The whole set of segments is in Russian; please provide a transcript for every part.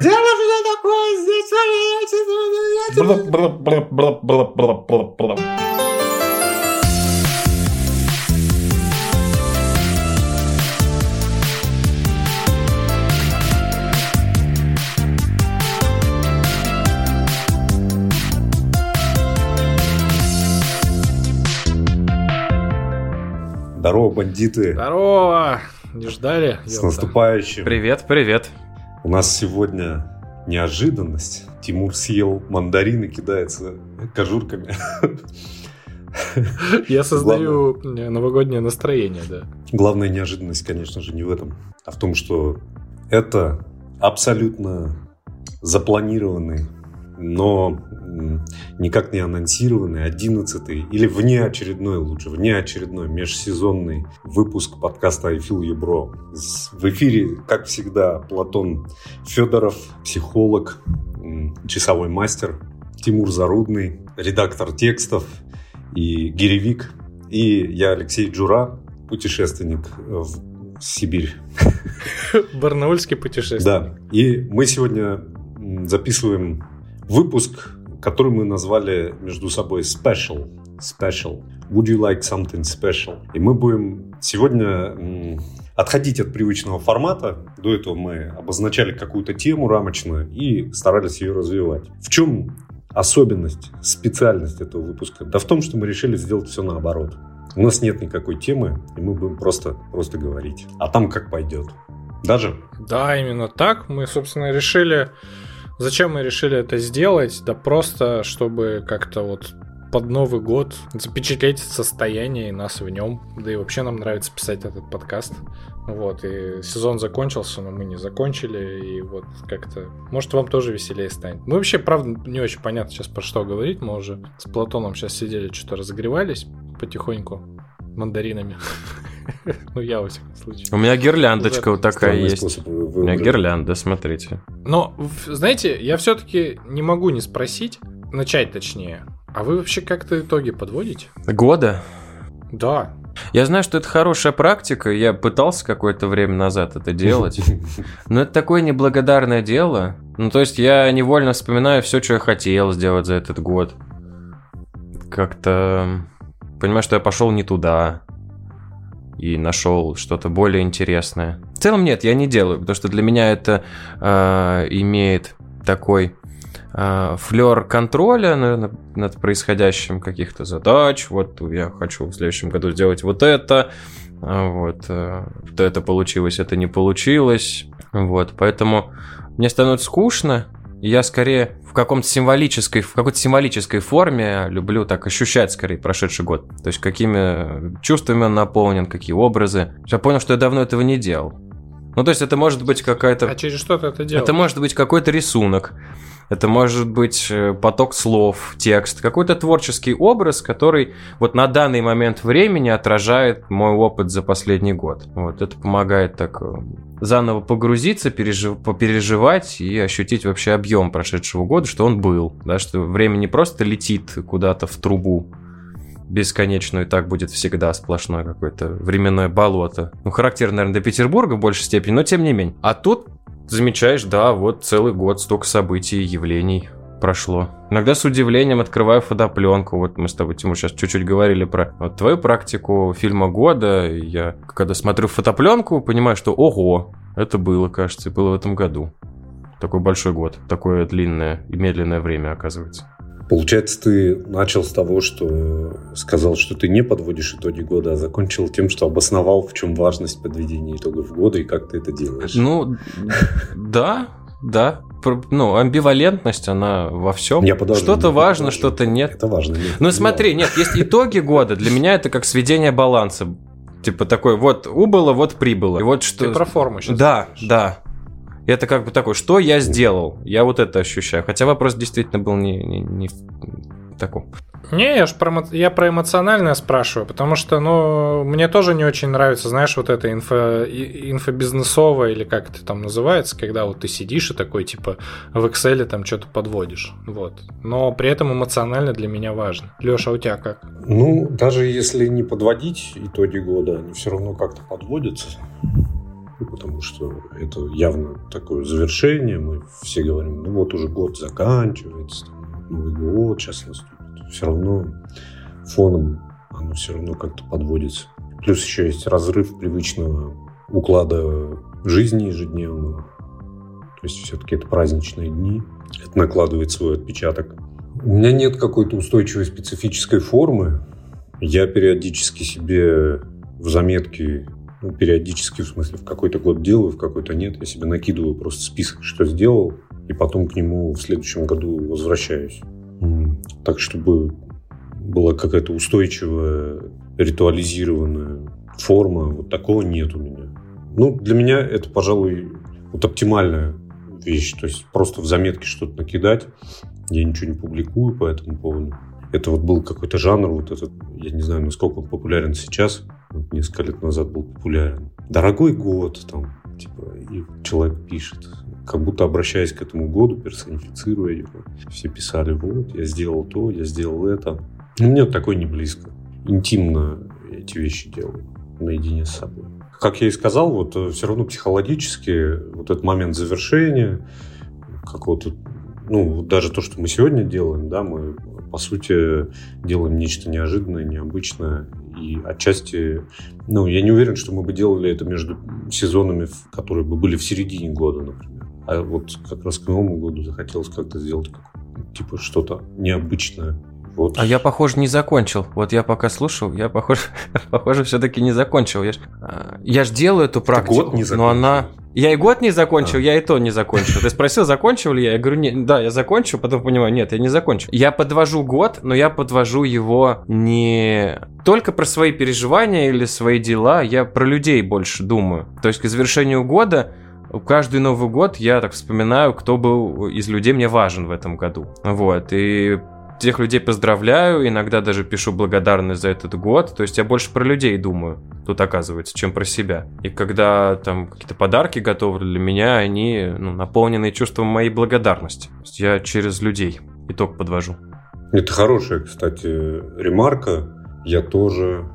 Дело что такое здесь? Здорово, бандиты. Здорово! Не ждали? С ёпта. наступающим. Привет, привет. У нас сегодня неожиданность. Тимур съел мандарин и кидается кожурками. Я создаю э, новогоднее настроение, да. Главная неожиданность, конечно же, не в этом, а в том, что это абсолютно запланированный, но никак не анонсированный 11 или внеочередной, лучше, внеочередной межсезонный выпуск подкаста I Feel You Bro. С- В эфире, как всегда, Платон Федоров, психолог, часовой мастер, Тимур Зарудный, редактор текстов и гиревик, и я, Алексей Джура, путешественник в Сибирь. Барнаульский путешествие. Да. И мы сегодня записываем выпуск, который мы назвали между собой Special. Special. Would you like something special? И мы будем сегодня отходить от привычного формата. До этого мы обозначали какую-то тему рамочную и старались ее развивать. В чем особенность, специальность этого выпуска? Да в том, что мы решили сделать все наоборот. У нас нет никакой темы, и мы будем просто, просто говорить. А там как пойдет. Даже Да, именно так. Мы, собственно, решили... Зачем мы решили это сделать? Да просто, чтобы как-то вот под Новый год запечатлеть состояние и нас в нем. Да и вообще нам нравится писать этот подкаст. Вот, и сезон закончился, но мы не закончили, и вот как-то... Может, вам тоже веселее станет. Мы вообще, правда, не очень понятно сейчас про что говорить. Мы уже с Платоном сейчас сидели, что-то разогревались потихоньку мандаринами. Ну, я, во всяком случае. У меня гирляндочка вот такая есть. У меня гирлянда, смотрите. Но, знаете, я все-таки не могу не спросить, начать точнее. А вы вообще как-то итоги подводите? Года? Да. Я знаю, что это хорошая практика, я пытался какое-то время назад это делать, но это такое неблагодарное дело. Ну, то есть я невольно вспоминаю все, что я хотел сделать за этот год. Как-то понимаю, что я пошел не туда и нашел что-то более интересное. В целом нет, я не делаю, потому что для меня это э, имеет такой э, флер контроля наверное, над происходящим каких-то задач. Вот я хочу в следующем году сделать вот это. а Вот, э, то это получилось, это не получилось. Вот, поэтому мне становится скучно. Я скорее в каком-то символической, в какой-то символической форме люблю так ощущать скорее прошедший год. То есть какими чувствами он наполнен, какие образы. Я понял, что я давно этого не делал. Ну, то есть это может быть какая-то А через что ты это делаешь? это может быть какой-то рисунок, это может быть э, поток слов, текст, какой-то творческий образ, который вот на данный момент времени отражает мой опыт за последний год. Вот это помогает так э, заново погрузиться, пережив- попереживать и ощутить вообще объем прошедшего года, что он был, да, что время не просто летит куда-то в трубу, бесконечную, и так будет всегда сплошное какое-то временное болото. Ну, характерно, наверное, для Петербурга в большей степени, но тем не менее. А тут замечаешь, да, вот целый год столько событий и явлений прошло. Иногда с удивлением открываю фотопленку. Вот мы с тобой, Тимур, сейчас чуть-чуть говорили про вот твою практику фильма года. Я, когда смотрю фотопленку, понимаю, что ого, это было, кажется, было в этом году. Такой большой год, такое длинное и медленное время, оказывается. Получается, ты начал с того, что сказал, что ты не подводишь итоги года, а закончил тем, что обосновал, в чем важность подведения итогов года и как ты это делаешь. Ну, да, да. Ну, амбивалентность, она во всем. Я подожду, Что-то важно, что-то нет. Это важно. нет, Ну, смотри, нет, есть итоги года. Для меня это как сведение баланса. Типа такой, вот убыло, вот прибыло. И вот что... Ты про форму сейчас. Да, да. Это как бы такой, что я сделал? Я вот это ощущаю. Хотя вопрос действительно был не, не, не в- таком. Не, я, ж про, я про эмоциональное спрашиваю, потому что, ну, мне тоже не очень нравится, знаешь, вот это инфо, инфобизнесовое, или как это там называется, когда вот ты сидишь и такой, типа, в Excel там что-то подводишь, вот. Но при этом эмоционально для меня важно. Леша, а у тебя как? Ну, даже если не подводить итоги года, они все равно как-то подводятся. Ну, Потому что это явно такое завершение. Мы все говорим, ну вот уже год заканчивается, там, Новый год сейчас наступит. Все равно фоном оно все равно как-то подводится. Плюс еще есть разрыв привычного уклада жизни ежедневного. То есть все-таки это праздничные дни. Это накладывает свой отпечаток. У меня нет какой-то устойчивой специфической формы. Я периодически себе в заметки, ну, периодически, в смысле, в какой-то год делаю, в какой-то нет. Я себе накидываю просто список, что сделал, и потом к нему в следующем году возвращаюсь. Так, чтобы была какая-то устойчивая, ритуализированная форма, вот такого нет у меня. Ну, для меня это, пожалуй, вот оптимальная вещь. То есть просто в заметке что-то накидать. Я ничего не публикую по этому поводу. Это вот был какой-то жанр, вот этот, я не знаю, насколько он популярен сейчас. Несколько лет назад был популярен. Дорогой год, там, типа, и человек пишет, как будто обращаясь к этому году, персонифицируя его. Все писали, вот, я сделал то, я сделал это. Ну, мне такое не близко. Интимно эти вещи делаю, наедине с собой. Как я и сказал, вот все равно психологически вот этот момент завершения, какого-то, ну, даже то, что мы сегодня делаем, да, мы, по сути, делаем нечто неожиданное, необычное, и отчасти, ну, я не уверен, что мы бы делали это между сезонами, которые бы были в середине года, например. А вот как раз к Новому году захотелось как-то сделать типа что-то необычное. Вот. А я, похоже, не закончил. Вот я пока слушал, я, похоже, похоже все-таки не закончил. Я ж, а, я ж делаю эту практику, год не но она... Я и год не закончил, А. я и то не закончил. Ты спросил, закончил ли я? Я говорю, не, да, я закончил, потом понимаю, нет, я не закончил. Я подвожу год, но я подвожу его не только про свои переживания или свои дела, я про людей больше думаю. То есть к завершению года каждый Новый год я так вспоминаю, кто был из людей мне важен в этом году. Вот, и тех людей поздравляю, иногда даже пишу благодарность за этот год. То есть я больше про людей думаю, тут оказывается, чем про себя. И когда там какие-то подарки готовы для меня, они ну, наполнены чувством моей благодарности. То есть я через людей итог подвожу. Это хорошая, кстати, ремарка. Я тоже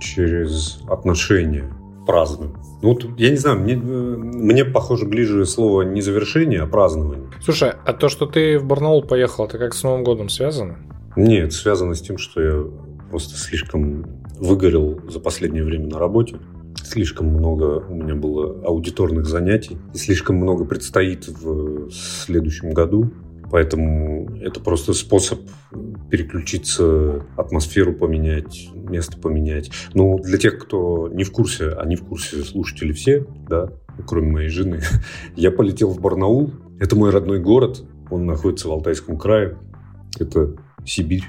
через отношения праздную. Ну, вот, я не знаю, мне, э, мне, похоже, ближе слово не завершение, а празднование. Слушай, а то, что ты в Барнаул поехал, это как с Новым годом связано? Нет, связано с тем, что я просто слишком выгорел за последнее время на работе. Слишком много у меня было аудиторных занятий. И слишком много предстоит в следующем году. Поэтому это просто способ переключиться, атмосферу поменять, место поменять. Но для тех, кто не в курсе, а не в курсе слушатели все, да, кроме моей жены, я полетел в Барнаул. Это мой родной город. Он находится в Алтайском крае. Это Сибирь,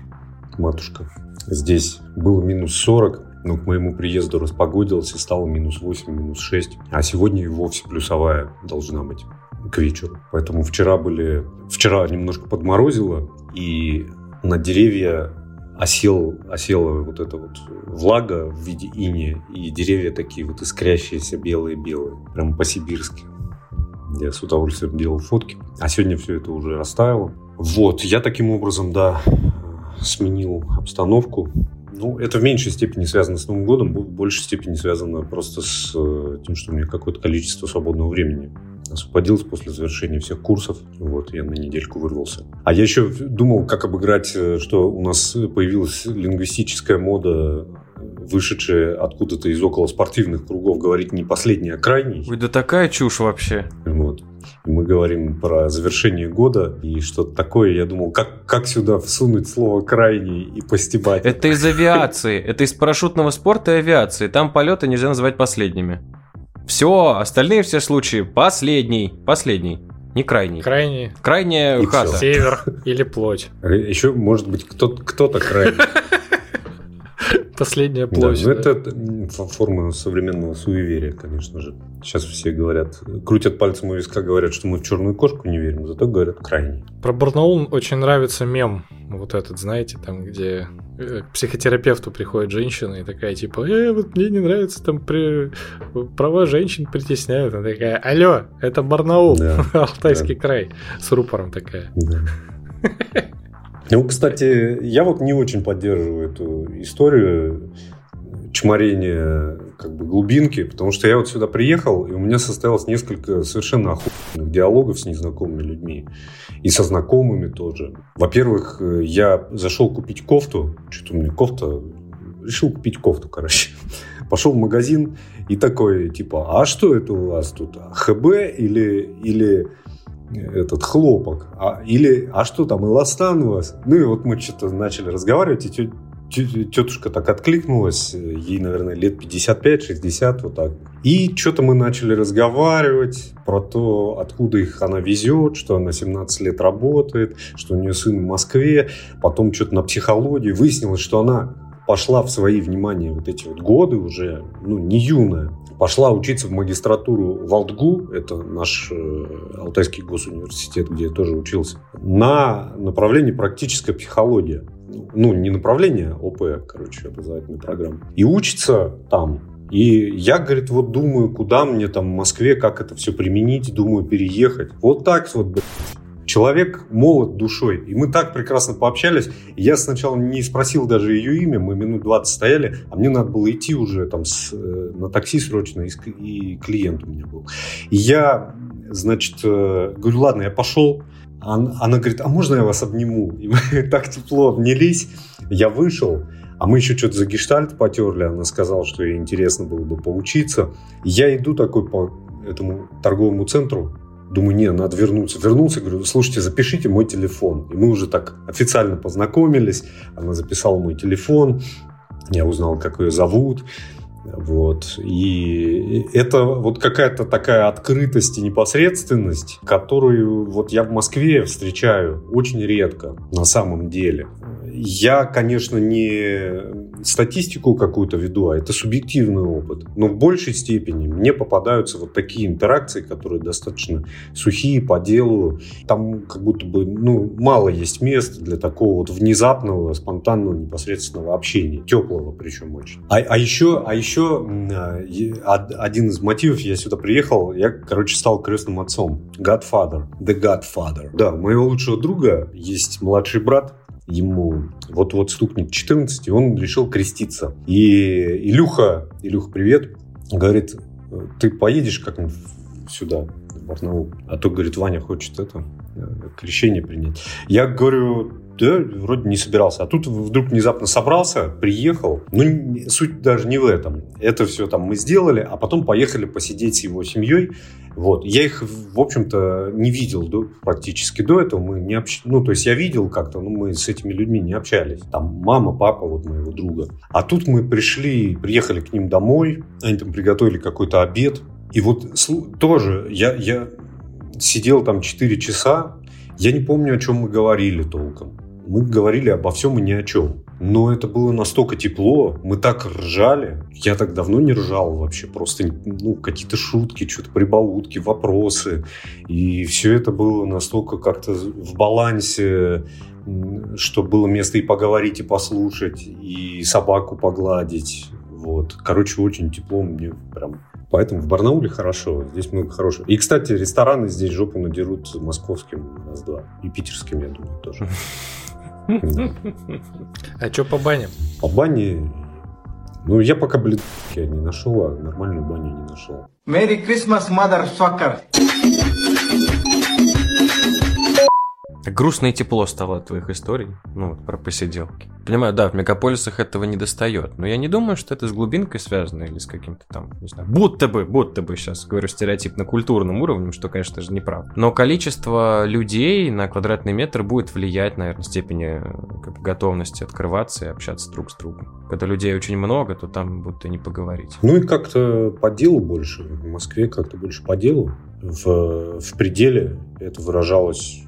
матушка. Здесь было минус 40, но к моему приезду распогодилось и стало минус 8, минус 6. А сегодня и вовсе плюсовая должна быть к вечеру. Поэтому вчера были... Вчера немножко подморозило, и на деревья осел, осела вот эта вот влага в виде иния, и деревья такие вот искрящиеся белые-белые, прям по-сибирски. Я с удовольствием делал фотки. А сегодня все это уже растаяло. Вот, я таким образом, да, сменил обстановку. Ну, это в меньшей степени связано с Новым годом, в большей степени связано просто с э, тем, что у меня какое-то количество свободного времени освободилось после завершения всех курсов. Вот, я на недельку вырвался. А я еще думал, как обыграть, э, что у нас появилась лингвистическая мода, э, вышедшая откуда-то из около спортивных кругов, говорить не последний, а крайний. Ой, да такая чушь вообще. Вот. Мы говорим про завершение года и что-то такое. Я думал, как, как сюда всунуть слово «крайний» и постебать. Это из авиации, это из парашютного спорта и авиации. Там полеты нельзя называть последними. Все, остальные все случаи последний, последний, не крайний. Крайний, Крайняя И хата. всё. север или плоть. Еще, может быть, кто- кто-то крайний. Последняя Да, площадь. ну да. это форма современного суеверия, конечно же. Сейчас все говорят, крутят пальцем у виска, говорят, что мы в черную кошку не верим, зато говорят крайне. Про Барнаул очень нравится мем, вот этот, знаете, там, где э, к психотерапевту приходит женщина и такая, типа, э, вот мне не нравится, там, при... права женщин притесняют. Она такая, алло, это Барнаул, Да, Алтайский край, с рупором такая. Да. Ну, кстати, я вот не очень поддерживаю эту историю чморения как бы глубинки, потому что я вот сюда приехал, и у меня состоялось несколько совершенно охуенных диалогов с незнакомыми людьми. И со знакомыми тоже. Во-первых, э, я зашел купить кофту. Что-то у меня кофта... Решил купить кофту, короче. Пошел в магазин и такой, типа, а что это у вас тут? ХБ или, или этот хлопок? А, или, а что там, эластан у вас? Ну и вот мы что-то начали разговаривать, и тетушка так откликнулась, ей, наверное, лет 55-60, вот так. И что-то мы начали разговаривать про то, откуда их она везет, что она 17 лет работает, что у нее сын в Москве, потом что-то на психологии. Выяснилось, что она пошла в свои, внимание, вот эти вот годы уже, ну, не юная, пошла учиться в магистратуру в Алтгу, это наш э, Алтайский госуниверситет, где я тоже учился, на направлении практическая психология. Ну, не направление, ОП, короче, образовательная программа. И учится там. И я, говорит, вот думаю, куда мне там в Москве, как это все применить, думаю, переехать. Вот так вот, блядь. Человек молод душой. И мы так прекрасно пообщались. Я сначала не спросил даже ее имя, мы минут 20 стояли, а мне надо было идти уже там с, э, на такси срочно, и, и клиент у меня был. И я, значит, э, говорю, ладно, я пошел. Она, говорит, а можно я вас обниму? И мы так тепло обнялись. Я вышел, а мы еще что-то за гештальт потерли. Она сказала, что ей интересно было бы поучиться. Я иду такой по этому торговому центру, Думаю, не, надо вернуться. Вернулся, говорю, слушайте, запишите мой телефон. И мы уже так официально познакомились. Она записала мой телефон. Я узнал, как ее зовут. Вот. И это вот какая-то такая открытость и непосредственность, которую вот я в Москве встречаю очень редко на самом деле. Я, конечно, не статистику какую-то веду, а это субъективный опыт. Но в большей степени мне попадаются вот такие интеракции, которые достаточно сухие по делу. Там как будто бы ну, мало есть мест для такого вот внезапного, спонтанного, непосредственного общения. Теплого причем очень. А, а еще, а еще а, один из мотивов, я сюда приехал, я, короче, стал крестным отцом. Godfather. The Godfather. Да, у моего лучшего друга есть младший брат, ему вот-вот стукнет 14, и он решил креститься. И Илюха, Илюха, привет, говорит, ты поедешь как-нибудь сюда, в Барнаул? А то, говорит, Ваня хочет это, э, крещение принять. Я говорю, да, вроде не собирался. А тут вдруг внезапно собрался, приехал. Ну, суть даже не в этом. Это все там мы сделали, а потом поехали посидеть с его семьей. Вот. Я их, в общем-то, не видел до- практически до этого. Мы не общ... Ну, то есть я видел как-то, но мы с этими людьми не общались. Там мама, папа вот моего друга. А тут мы пришли, приехали к ним домой. Они там приготовили какой-то обед. И вот тоже я, я сидел там 4 часа. Я не помню, о чем мы говорили толком. Мы говорили обо всем и ни о чем. Но это было настолько тепло, мы так ржали. Я так давно не ржал вообще. Просто ну, какие-то шутки, что-то прибаутки, вопросы. И все это было настолько как-то в балансе, что было место и поговорить, и послушать, и собаку погладить. Вот. Короче, очень тепло мне прям Поэтому в Барнауле хорошо, здесь много хорошего. И, кстати, рестораны здесь жопу надерут московским раз-два. И питерским, я думаю, тоже. А что по баням? По бане... Ну, я пока, блин, я не нашел, а нормальную баню не нашел. Merry Christmas, motherfucker. Грустно и тепло стало от твоих историй, ну, вот про посиделки. Понимаю, да, в мегаполисах этого не достает, но я не думаю, что это с глубинкой связано или с каким-то там, не знаю, будто бы, будто бы сейчас говорю стереотипно-культурным уровнем, что, конечно же, неправда. Но количество людей на квадратный метр будет влиять, наверное, степени э, как готовности открываться и общаться друг с другом. Когда людей очень много, то там будто не поговорить. Ну и как-то по делу больше. В Москве как-то больше по делу. В, в пределе это выражалось,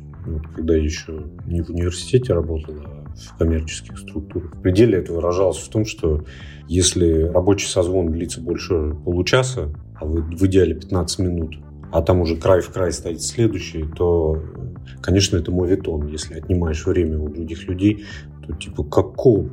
когда еще не в университете работал, а в коммерческих структурах. В пределе это выражалось в том, что если рабочий созвон длится больше получаса, а в, в идеале 15 минут, а там уже край в край стоит следующий, то, конечно, это моветон. Если отнимаешь время у других людей, то типа какого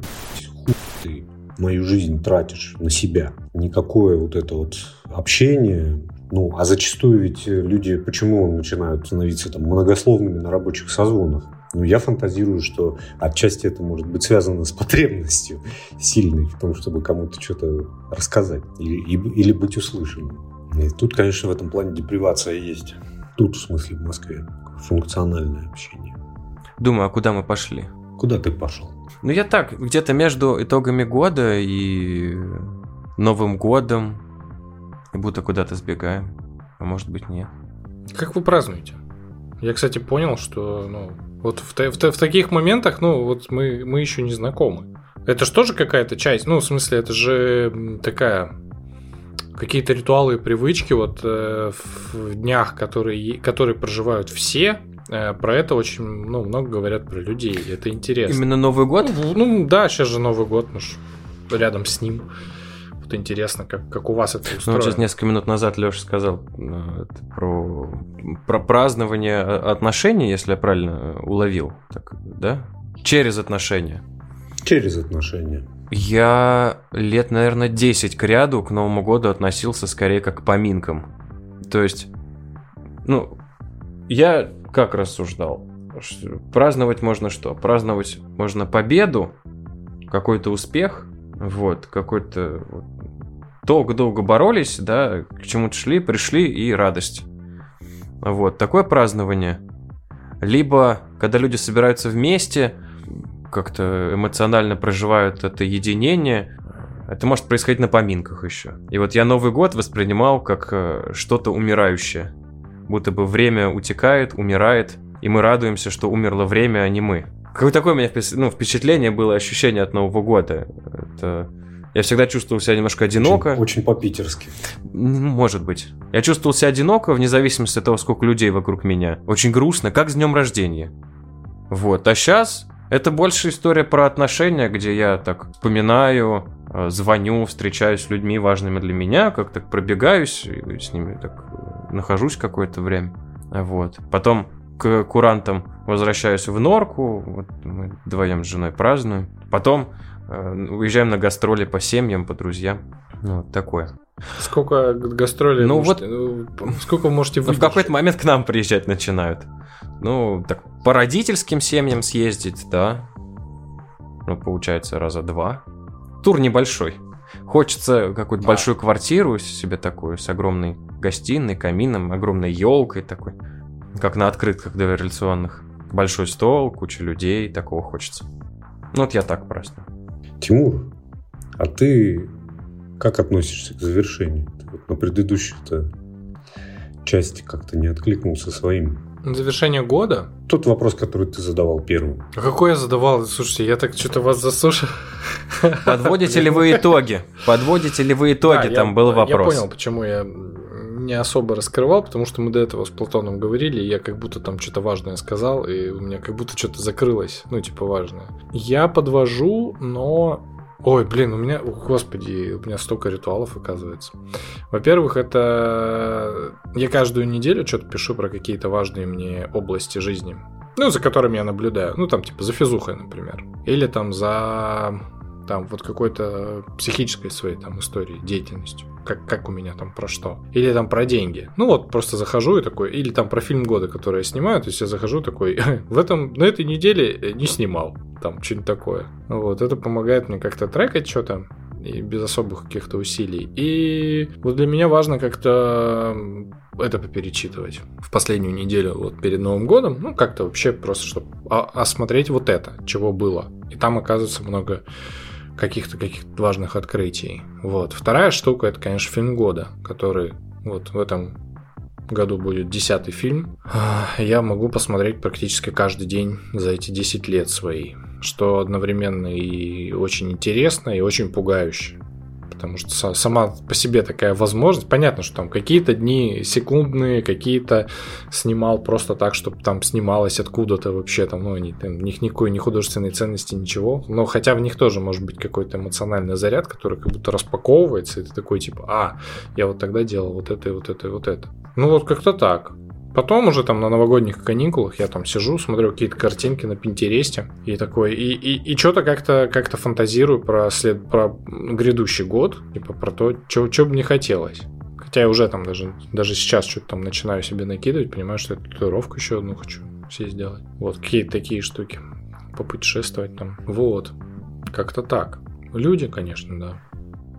хуй ты мою жизнь тратишь на себя? Никакое вот это вот общение, ну, а зачастую ведь люди почему начинают становиться там многословными на рабочих созвонах? Ну, я фантазирую, что отчасти это может быть связано с потребностью сильной в том, чтобы кому-то что-то рассказать или, или быть услышанным. И тут, конечно, в этом плане депривация есть. Тут, в смысле, в Москве функциональное общение. Думаю, а куда мы пошли? Куда ты пошел? Ну, я так, где-то между итогами года и Новым годом, как будто куда-то сбегаем. А может быть, нет. Как вы празднуете? Я, кстати, понял, что ну, вот в, в, в таких моментах, ну, вот мы, мы еще не знакомы. Это же тоже какая-то часть, ну, в смысле, это же такая какие-то ритуалы и привычки вот э, в днях, которые, которые проживают все, э, про это очень ну, много говорят про людей. Это интересно. Именно Новый год? Ну, ну да, сейчас же Новый год, мы ж рядом с ним. Вот интересно, как, как у вас это устроено. Ну, сейчас несколько минут назад Леша сказал э, про, про празднование отношений, если я правильно уловил. Так, да? Через отношения. Через отношения. Я лет, наверное, 10 к ряду к Новому году относился скорее как к поминкам. То есть, ну, я как рассуждал? Праздновать можно что? Праздновать можно победу, какой-то успех, вот, какой-то... Долго-долго боролись, да, к чему-то шли, пришли и радость. Вот, такое празднование. Либо, когда люди собираются вместе, как-то эмоционально проживают это единение. Это может происходить на поминках еще. И вот я Новый год воспринимал как э, что-то умирающее. Будто бы время утекает, умирает, и мы радуемся, что умерло время, а не мы. Какое такое у меня ну, впечатление было, ощущение от Нового года. Это... Я всегда чувствовал себя немножко одиноко. Очень, очень по-питерски. Может быть. Я чувствовал себя одиноко, вне зависимости от того, сколько людей вокруг меня. Очень грустно, как с днем рождения. Вот. А сейчас это больше история про отношения, где я так вспоминаю, э, звоню, встречаюсь с людьми важными для меня, как так пробегаюсь, и с ними так э, нахожусь какое-то время. Вот. Потом к курантам возвращаюсь в норку, вот мы вдвоем с женой празднуем. Потом уезжаем на гастроли по семьям, по друзьям. Ну, вот такое. Сколько гастролей? Ну можете, вот, сколько вы можете выдержать? Ну, в какой-то момент к нам приезжать начинают. Ну, так по родительским семьям съездить, да. Ну, получается, раза два. Тур небольшой. Хочется какую-то а. большую квартиру себе такую, с огромной гостиной, камином, огромной елкой такой. Как на открытках дореволюционных. Большой стол, куча людей, такого хочется. Ну, вот я так просто. Тимур, а ты как относишься к завершению? Ты вот на предыдущих-то части как-то не откликнулся своим Завершение года? Тот вопрос, который ты задавал первым. А какой я задавал? Слушайте, я так что-то вас заслушал. Подводите ли вы итоги? Подводите ли вы итоги? Там был вопрос. Я понял, почему я не особо раскрывал, потому что мы до этого с Платоном говорили, и я как будто там что-то важное сказал, и у меня как будто что-то закрылось, ну, типа важное. Я подвожу, но Ой, блин, у меня, господи, у меня столько ритуалов оказывается. Во-первых, это я каждую неделю что-то пишу про какие-то важные мне области жизни. Ну, за которыми я наблюдаю. Ну, там, типа, за физухой, например. Или там за там вот какой-то психической своей там истории, деятельностью. Как, как у меня там про что. Или там про деньги. Ну вот, просто захожу и такой, или там про фильм года, который я снимаю, то есть я захожу такой, в этом, на этой неделе не снимал, там что-нибудь такое. Вот, это помогает мне как-то трекать что-то, и без особых каких-то усилий. И вот для меня важно как-то это поперечитывать в последнюю неделю вот перед Новым годом, ну как-то вообще просто, чтобы осмотреть вот это, чего было. И там оказывается много каких-то каких важных открытий. Вот. Вторая штука это, конечно, фильм года, который вот в этом году будет десятый фильм. Я могу посмотреть практически каждый день за эти 10 лет свои, что одновременно и очень интересно, и очень пугающе. Потому что са- сама по себе такая возможность. Понятно, что там какие-то дни секундные, какие-то снимал просто так, чтобы там снималось откуда-то вообще, там, ну, они, там, у них никакой ни художественной ценности, ничего. Но хотя в них тоже может быть какой-то эмоциональный заряд, который как будто распаковывается, и ты такой типа, а, я вот тогда делал вот это и вот это и вот это. Ну вот как-то так. Потом уже там на новогодних каникулах я там сижу, смотрю какие-то картинки на Пинтересте и такой, и, и, и что-то как-то как фантазирую про, след, про грядущий год, типа про то, что бы мне хотелось. Хотя я уже там даже, даже сейчас что-то там начинаю себе накидывать, понимаю, что я татуировку еще одну хочу себе сделать. Вот какие-то такие штуки. Попутешествовать там. Вот. Как-то так. Люди, конечно, да.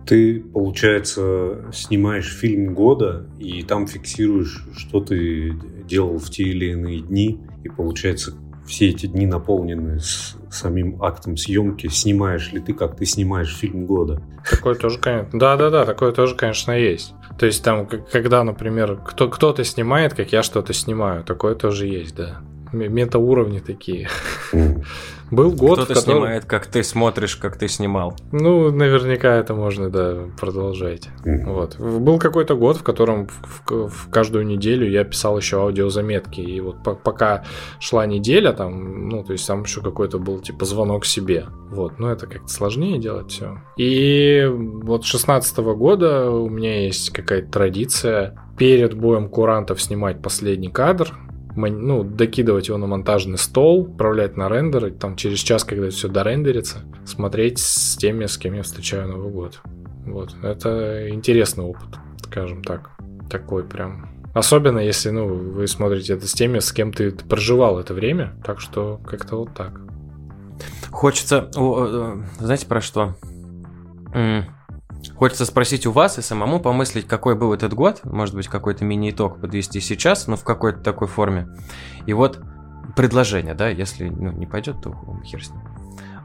Ты, получается, снимаешь фильм года, и там фиксируешь, что ты делал в те или иные дни, и, получается, все эти дни наполнены с самим актом съемки. Снимаешь ли ты, как ты снимаешь фильм года? Такое тоже, конечно. Да-да-да, такое тоже, конечно, есть. То есть там, когда, например, кто, кто-то снимает, как я что-то снимаю, такое тоже есть, да. Метауровни такие. Был год, Кто-то который... снимает, как ты смотришь, как ты снимал. Ну, наверняка это можно, да, продолжать. Вот. Был какой-то год, в котором в, в, в каждую неделю я писал еще аудиозаметки. И вот по, пока шла неделя, там, ну, то есть там еще какой-то был типа звонок себе. Вот. Но это как-то сложнее делать все. И вот 16 -го года у меня есть какая-то традиция перед боем курантов снимать последний кадр, ну, докидывать его на монтажный стол, отправлять на рендер, и там через час, когда все дорендерится, смотреть с теми, с кем я встречаю Новый год. Вот. Это интересный опыт, скажем так. Такой прям. Особенно если, ну, вы смотрите это с теми, с кем ты проживал это время. Так что как-то вот так. Хочется... Знаете, про что? Хочется спросить у вас и самому помыслить, какой был этот год, может быть, какой-то мини-итог подвести сейчас, но в какой-то такой форме. И вот предложение, да, если ну, не пойдет, то хер с ним.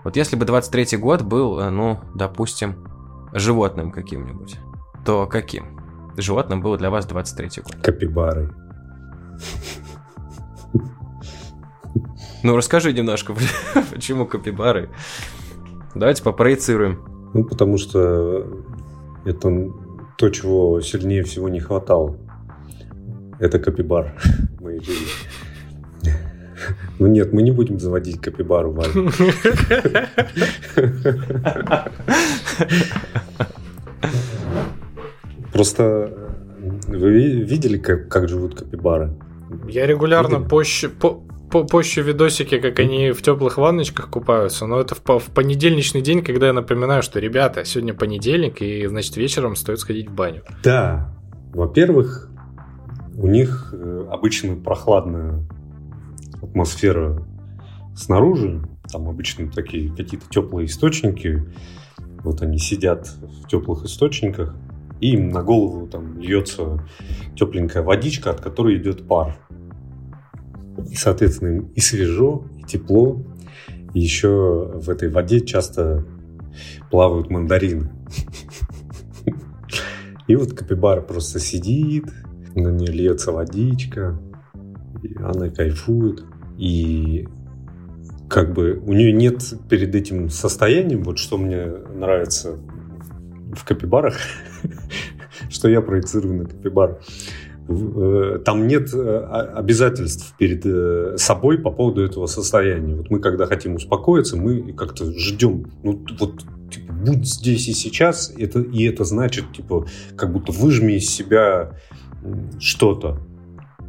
Вот если бы 23-й год был, э, ну, допустим, животным каким-нибудь, то каким? Животным было для вас 23-й год? Капибарой. Ну, расскажи немножко, почему капибары. Давайте попроецируем. Ну, потому что это то, чего сильнее всего не хватало. Это капибар в моей жизни. Ну нет, мы не будем заводить капибару, Ваня. Просто вы видели, как, как живут капибары? Я регулярно позже, по, по позже видосики, как они в теплых ванночках купаются, но это в, в понедельничный день, когда я напоминаю, что, ребята, сегодня понедельник, и, значит, вечером стоит сходить в баню. Да. Во-первых, у них э, обычно прохладная атмосфера снаружи, там обычно такие какие-то теплые источники, вот они сидят в теплых источниках, и им на голову там льется тепленькая водичка, от которой идет пар. И, соответственно, и свежо, и тепло. И еще в этой воде часто плавают мандарины. И вот капибара просто сидит, на нее льется водичка, и она кайфует. И как бы у нее нет перед этим состоянием, вот что мне нравится в капибарах, что я проецирую на капибар. Э, там нет э, обязательств перед э, собой по поводу этого состояния. Вот мы, когда хотим успокоиться, мы как-то ждем, ну вот типа, будь здесь и сейчас, это, и это значит, типа, как будто выжми из себя что-то.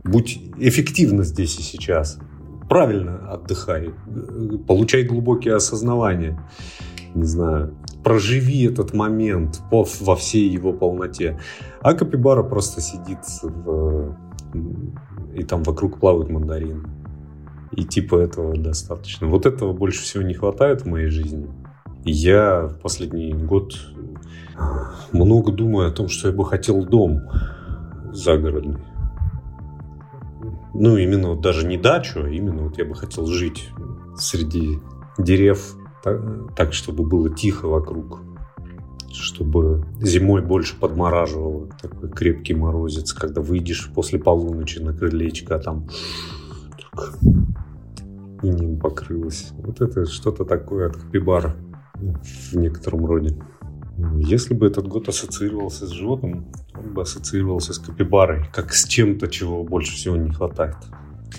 Будь эффективно здесь и сейчас. Правильно отдыхай. Получай глубокие осознавания. Не знаю проживи этот момент во всей его полноте. А Капибара просто сидит в... и там вокруг плавают мандарины. И типа этого достаточно. Вот этого больше всего не хватает в моей жизни. Я в последний год много думаю о том, что я бы хотел дом загородный. Ну, именно вот даже не дачу, а именно вот я бы хотел жить среди дерев, так, так чтобы было тихо вокруг, чтобы зимой больше подмораживало такой крепкий морозец, когда выйдешь после полуночи на крылечко, а там и ним покрылось. Вот это что-то такое от капибара в некотором роде. Если бы этот год ассоциировался с животным, он бы ассоциировался с капибарой, как с чем-то, чего больше всего не хватает.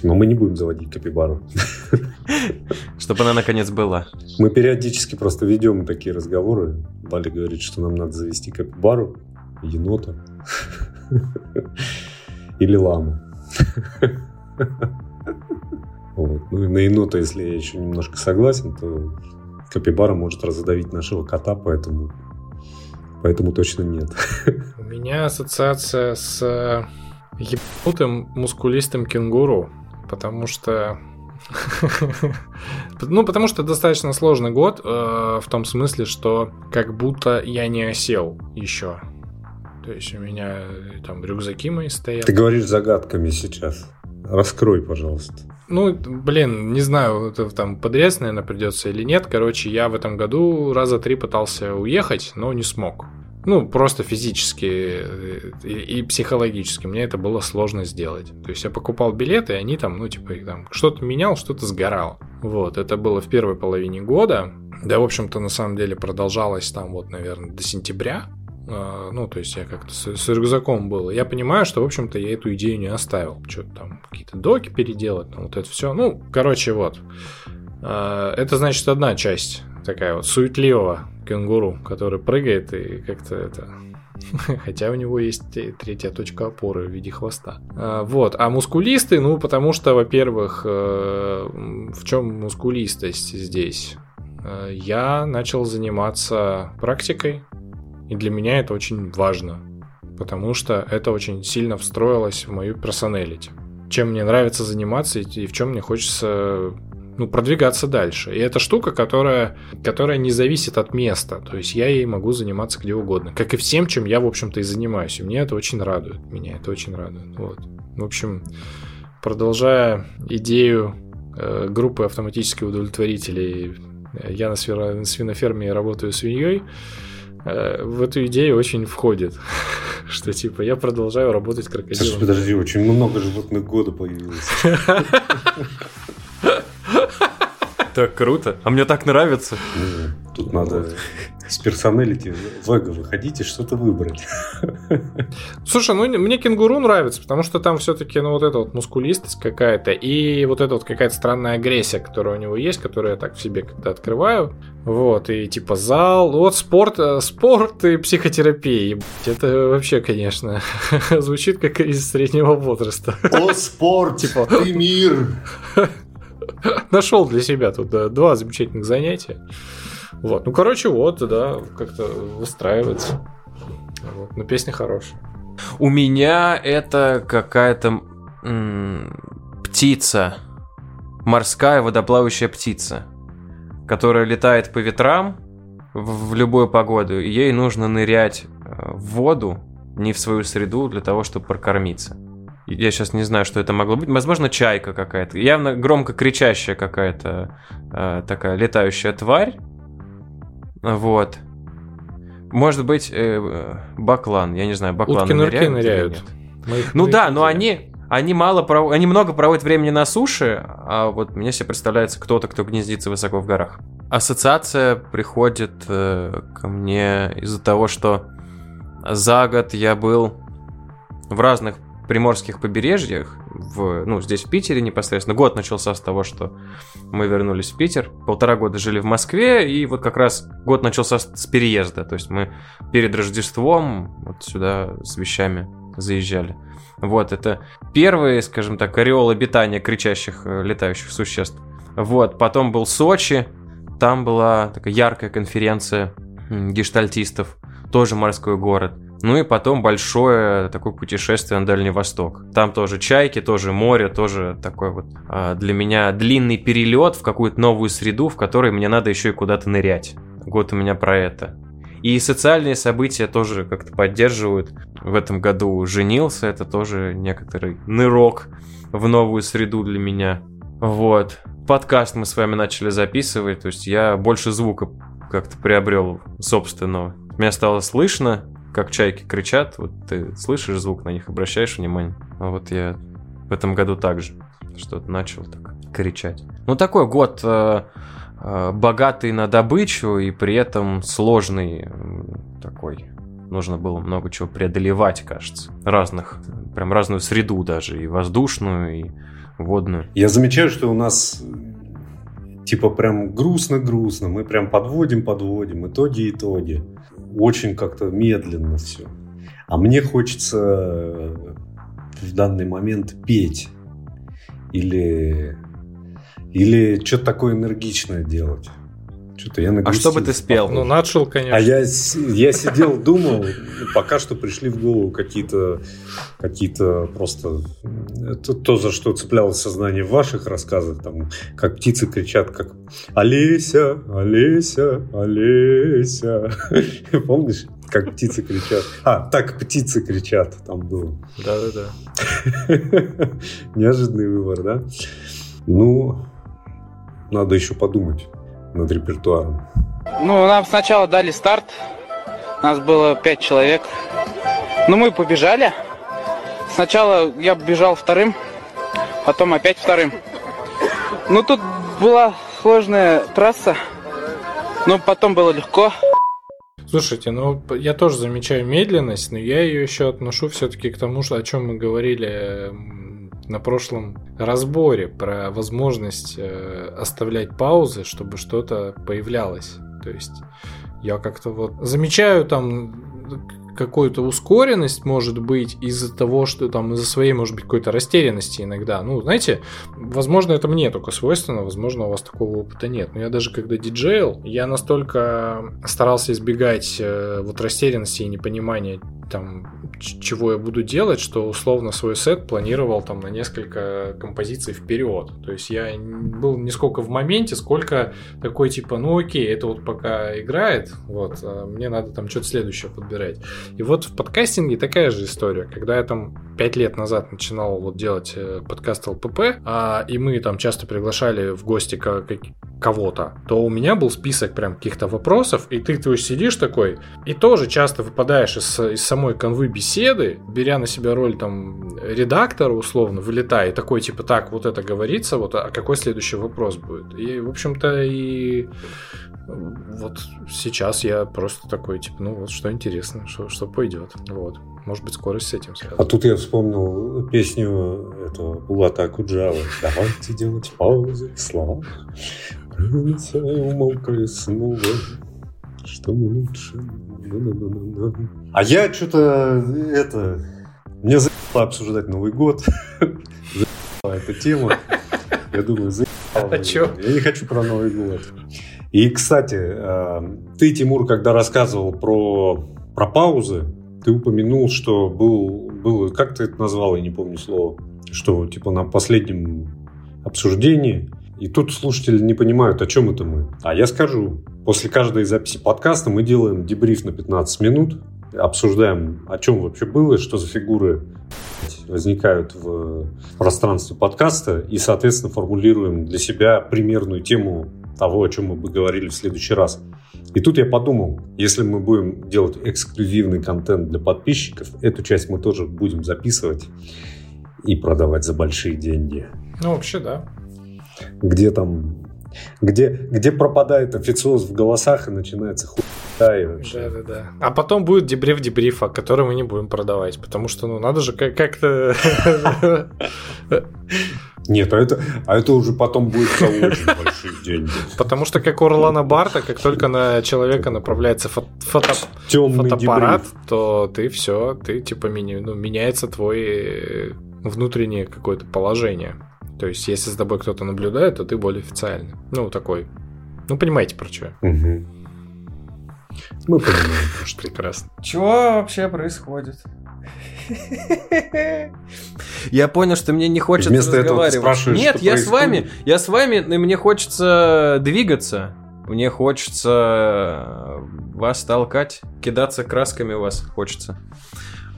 Но мы не будем заводить капибару. Чтобы она наконец была. Мы периодически просто ведем такие разговоры. Валя говорит, что нам надо завести капибару, енота или ламу. Вот. Ну и на енота, если я еще немножко согласен, то капибара может разодавить нашего кота, поэтому, поэтому точно нет. У меня ассоциация с э, ебанутым мускулистым кенгуру, потому что ну, потому что достаточно сложный год, э, в том смысле, что как будто я не осел еще. То есть у меня э, там рюкзаки мои стоят. Ты говоришь загадками сейчас. Раскрой, пожалуйста. Ну, блин, не знаю, это там подрез, наверное, придется или нет. Короче, я в этом году раза три пытался уехать, но не смог. Ну, просто физически э, и, и психологически мне это было сложно сделать. То есть я покупал билеты, и они там, ну, типа, там что-то менял, что-то сгорал. Вот, это было в первой половине года. Да, в общем-то, на самом деле продолжалось там вот, наверное, до сентября. А, ну, то есть я как-то с, с рюкзаком был. Я понимаю, что, в общем-то, я эту идею не оставил. Что-то там, какие-то доки переделать, там, вот это все. Ну, короче, вот. А, это, значит, одна часть такая вот суетливого кенгуру, который прыгает и как-то это... Хотя у него есть третья точка опоры в виде хвоста. А, вот. А мускулисты, ну, потому что, во-первых, э, в чем мускулистость здесь? Э, я начал заниматься практикой и для меня это очень важно, потому что это очень сильно встроилось в мою персоналити. Чем мне нравится заниматься и в чем мне хочется ну, продвигаться дальше. И это штука, которая, которая не зависит от места. То есть я ей могу заниматься где угодно. Как и всем, чем я, в общем-то, и занимаюсь. И мне это очень радует. Меня это очень радует. Вот. В общем, продолжая идею э, группы автоматических удовлетворителей, я на, свиноферме работаю свиньей. Э, в эту идею очень входит, что типа я продолжаю работать крокодилом. Слушай, подожди, очень много животных года появилось. Так круто. А мне так нравится. Тут надо с персоналити в эго выходить и что-то выбрать. Слушай, ну мне кенгуру нравится, потому что там все-таки ну вот эта вот мускулистость какая-то и вот эта вот какая-то странная агрессия, которая у него есть, которую я так в себе когда открываю. Вот, и типа зал, вот спорт, э, спорт и психотерапия. Это вообще, конечно, звучит как из среднего возраста. О, спорт, типа, ты мир. Нашел для себя тут два замечательных занятия. Вот. Ну, короче, вот, да, как-то выстраивается. Вот. Но песня хорошая. У меня это какая-то м- птица. Морская водоплавающая птица. Которая летает по ветрам в, в любую погоду. И ей нужно нырять э, в воду, не в свою среду, для того, чтобы прокормиться. Я сейчас не знаю, что это могло быть. Возможно, чайка какая-то. Явно громко кричащая какая-то э, такая летающая тварь. Вот. Может быть, э, баклан. Я не знаю, бакланы Утки ныряют. ныряют. Ну да, но они, они мало пров... они много проводят времени на суше, а вот мне себе представляется кто-то, кто гнездится высоко в горах. Ассоциация приходит э, ко мне из-за того, что за год я был в разных приморских побережьях, в, ну, здесь в Питере непосредственно. Год начался с того, что мы вернулись в Питер. Полтора года жили в Москве, и вот как раз год начался с, с переезда. То есть мы перед Рождеством вот сюда с вещами заезжали. Вот, это первый, скажем так, ореол обитания кричащих э, летающих существ. Вот, потом был Сочи, там была такая яркая конференция гештальтистов, тоже морской город. Ну и потом большое такое путешествие на Дальний Восток. Там тоже чайки, тоже море, тоже такой вот а, для меня длинный перелет в какую-то новую среду, в которой мне надо еще и куда-то нырять. Год у меня про это. И социальные события тоже как-то поддерживают. В этом году женился, это тоже некоторый нырок в новую среду для меня. Вот. Подкаст мы с вами начали записывать, то есть я больше звука как-то приобрел собственного. Меня стало слышно, как чайки кричат, вот ты слышишь звук, на них обращаешь внимание. А вот я в этом году также что-то начал так кричать. Ну, такой год э, э, богатый на добычу и при этом сложный м, такой. Нужно было много чего преодолевать, кажется. Разных, прям разную среду даже, и воздушную, и водную. Я замечаю, что у нас э, типа прям грустно-грустно. Мы прям подводим, подводим. Очень как-то медленно все. А мне хочется э, в данный момент петь. Или, или что-то такое энергичное делать. Что-то я А что бы ты спел? Ну, начал, конечно. А я, я сидел, думал, пока что пришли в голову какие-то какие-то просто это то, за что цеплялось сознание в ваших рассказах, там, как птицы кричат, как Олеся, Олеся, Олеся. Помнишь, как птицы кричат? А, так птицы кричат, там было. Да-да-да. Неожиданный выбор, да? Ну, надо еще подумать над репертуаром. Ну, нам сначала дали старт. Нас было пять человек. Ну, мы побежали. Сначала я бежал вторым, потом опять вторым. Ну, тут была сложная трасса, но потом было легко. Слушайте, ну я тоже замечаю медленность, но я ее еще отношу все-таки к тому, что, о чем мы говорили на прошлом разборе про возможность э, оставлять паузы, чтобы что-то появлялось. То есть я как-то вот замечаю там какую-то ускоренность, может быть, из-за того, что там из-за своей, может быть, какой-то растерянности иногда. Ну, знаете, возможно, это мне только свойственно, возможно, у вас такого опыта нет. Но я даже когда диджейл, я настолько старался избегать э, вот растерянности и непонимания там, чего я буду делать, что условно свой сет планировал там на несколько композиций вперед. То есть я был не сколько в моменте, сколько такой типа, ну окей, это вот пока играет, вот, а мне надо там что-то следующее подбирать. И вот в подкастинге такая же история. Когда я там пять лет назад начинал вот делать э, подкаст ЛПП, а, и мы там часто приглашали в гости кого-то, то у меня был список прям каких-то вопросов, и ты, ты сидишь такой, и тоже часто выпадаешь из, из самой конвы беседы, беря на себя роль там редактора условно, вылетая, такой типа, так, вот это говорится, вот, а какой следующий вопрос будет? И, в общем-то, и вот сейчас я просто такой, типа, ну вот, что интересно, что, что пойдет, вот. Может быть, скорость с этим А связана. тут я вспомнил песню этого Булата Акуджава. Давайте делать паузы в словах. Снова. Что лучше? А я что-то это... Мне заебало обсуждать Новый год. Заебала эта тема. Я думаю, заебала. А чё? Я не хочу про Новый год. И, кстати, э, ты, Тимур, когда рассказывал про, про паузы, ты упомянул, что был, был, как ты это назвал, я не помню слово, что типа на последнем обсуждении, и тут слушатели не понимают, о чем это мы. А я скажу, после каждой записи подкаста мы делаем дебриф на 15 минут, обсуждаем, о чем вообще было, что за фигуры возникают в пространстве подкаста, и, соответственно, формулируем для себя примерную тему того, о чем мы бы говорили в следующий раз. И тут я подумал, если мы будем делать эксклюзивный контент для подписчиков, эту часть мы тоже будем записывать и продавать за большие деньги. Ну, вообще, да. Где там, где, где пропадает официоз в голосах и начинается хуйня и вообще. Да, да, да. А потом будет дебриф дебрифа, который мы не будем продавать, потому что, ну, надо же как- как-то... Нет, а это, а это уже потом будет за очень большие деньги. Потому что, как у Орлана Барта, как только на человека направляется фо- фото- Темный фотоаппарат, дебриф. то ты все, ты типа мини- ну, меняется твой внутреннее какое-то положение. То есть, если за тобой кто-то наблюдает, то ты более официальный. Ну, такой. Ну, понимаете, про что? Мгм. Мы понимаем, что. Прекрасно. Чего вообще происходит? Я понял, что мне не хочется Вместо этого ты разговаривать. спрашиваешь, Нет, что я с вами, происходит? я с вами, и мне хочется двигаться. Мне хочется вас толкать, кидаться красками вас хочется.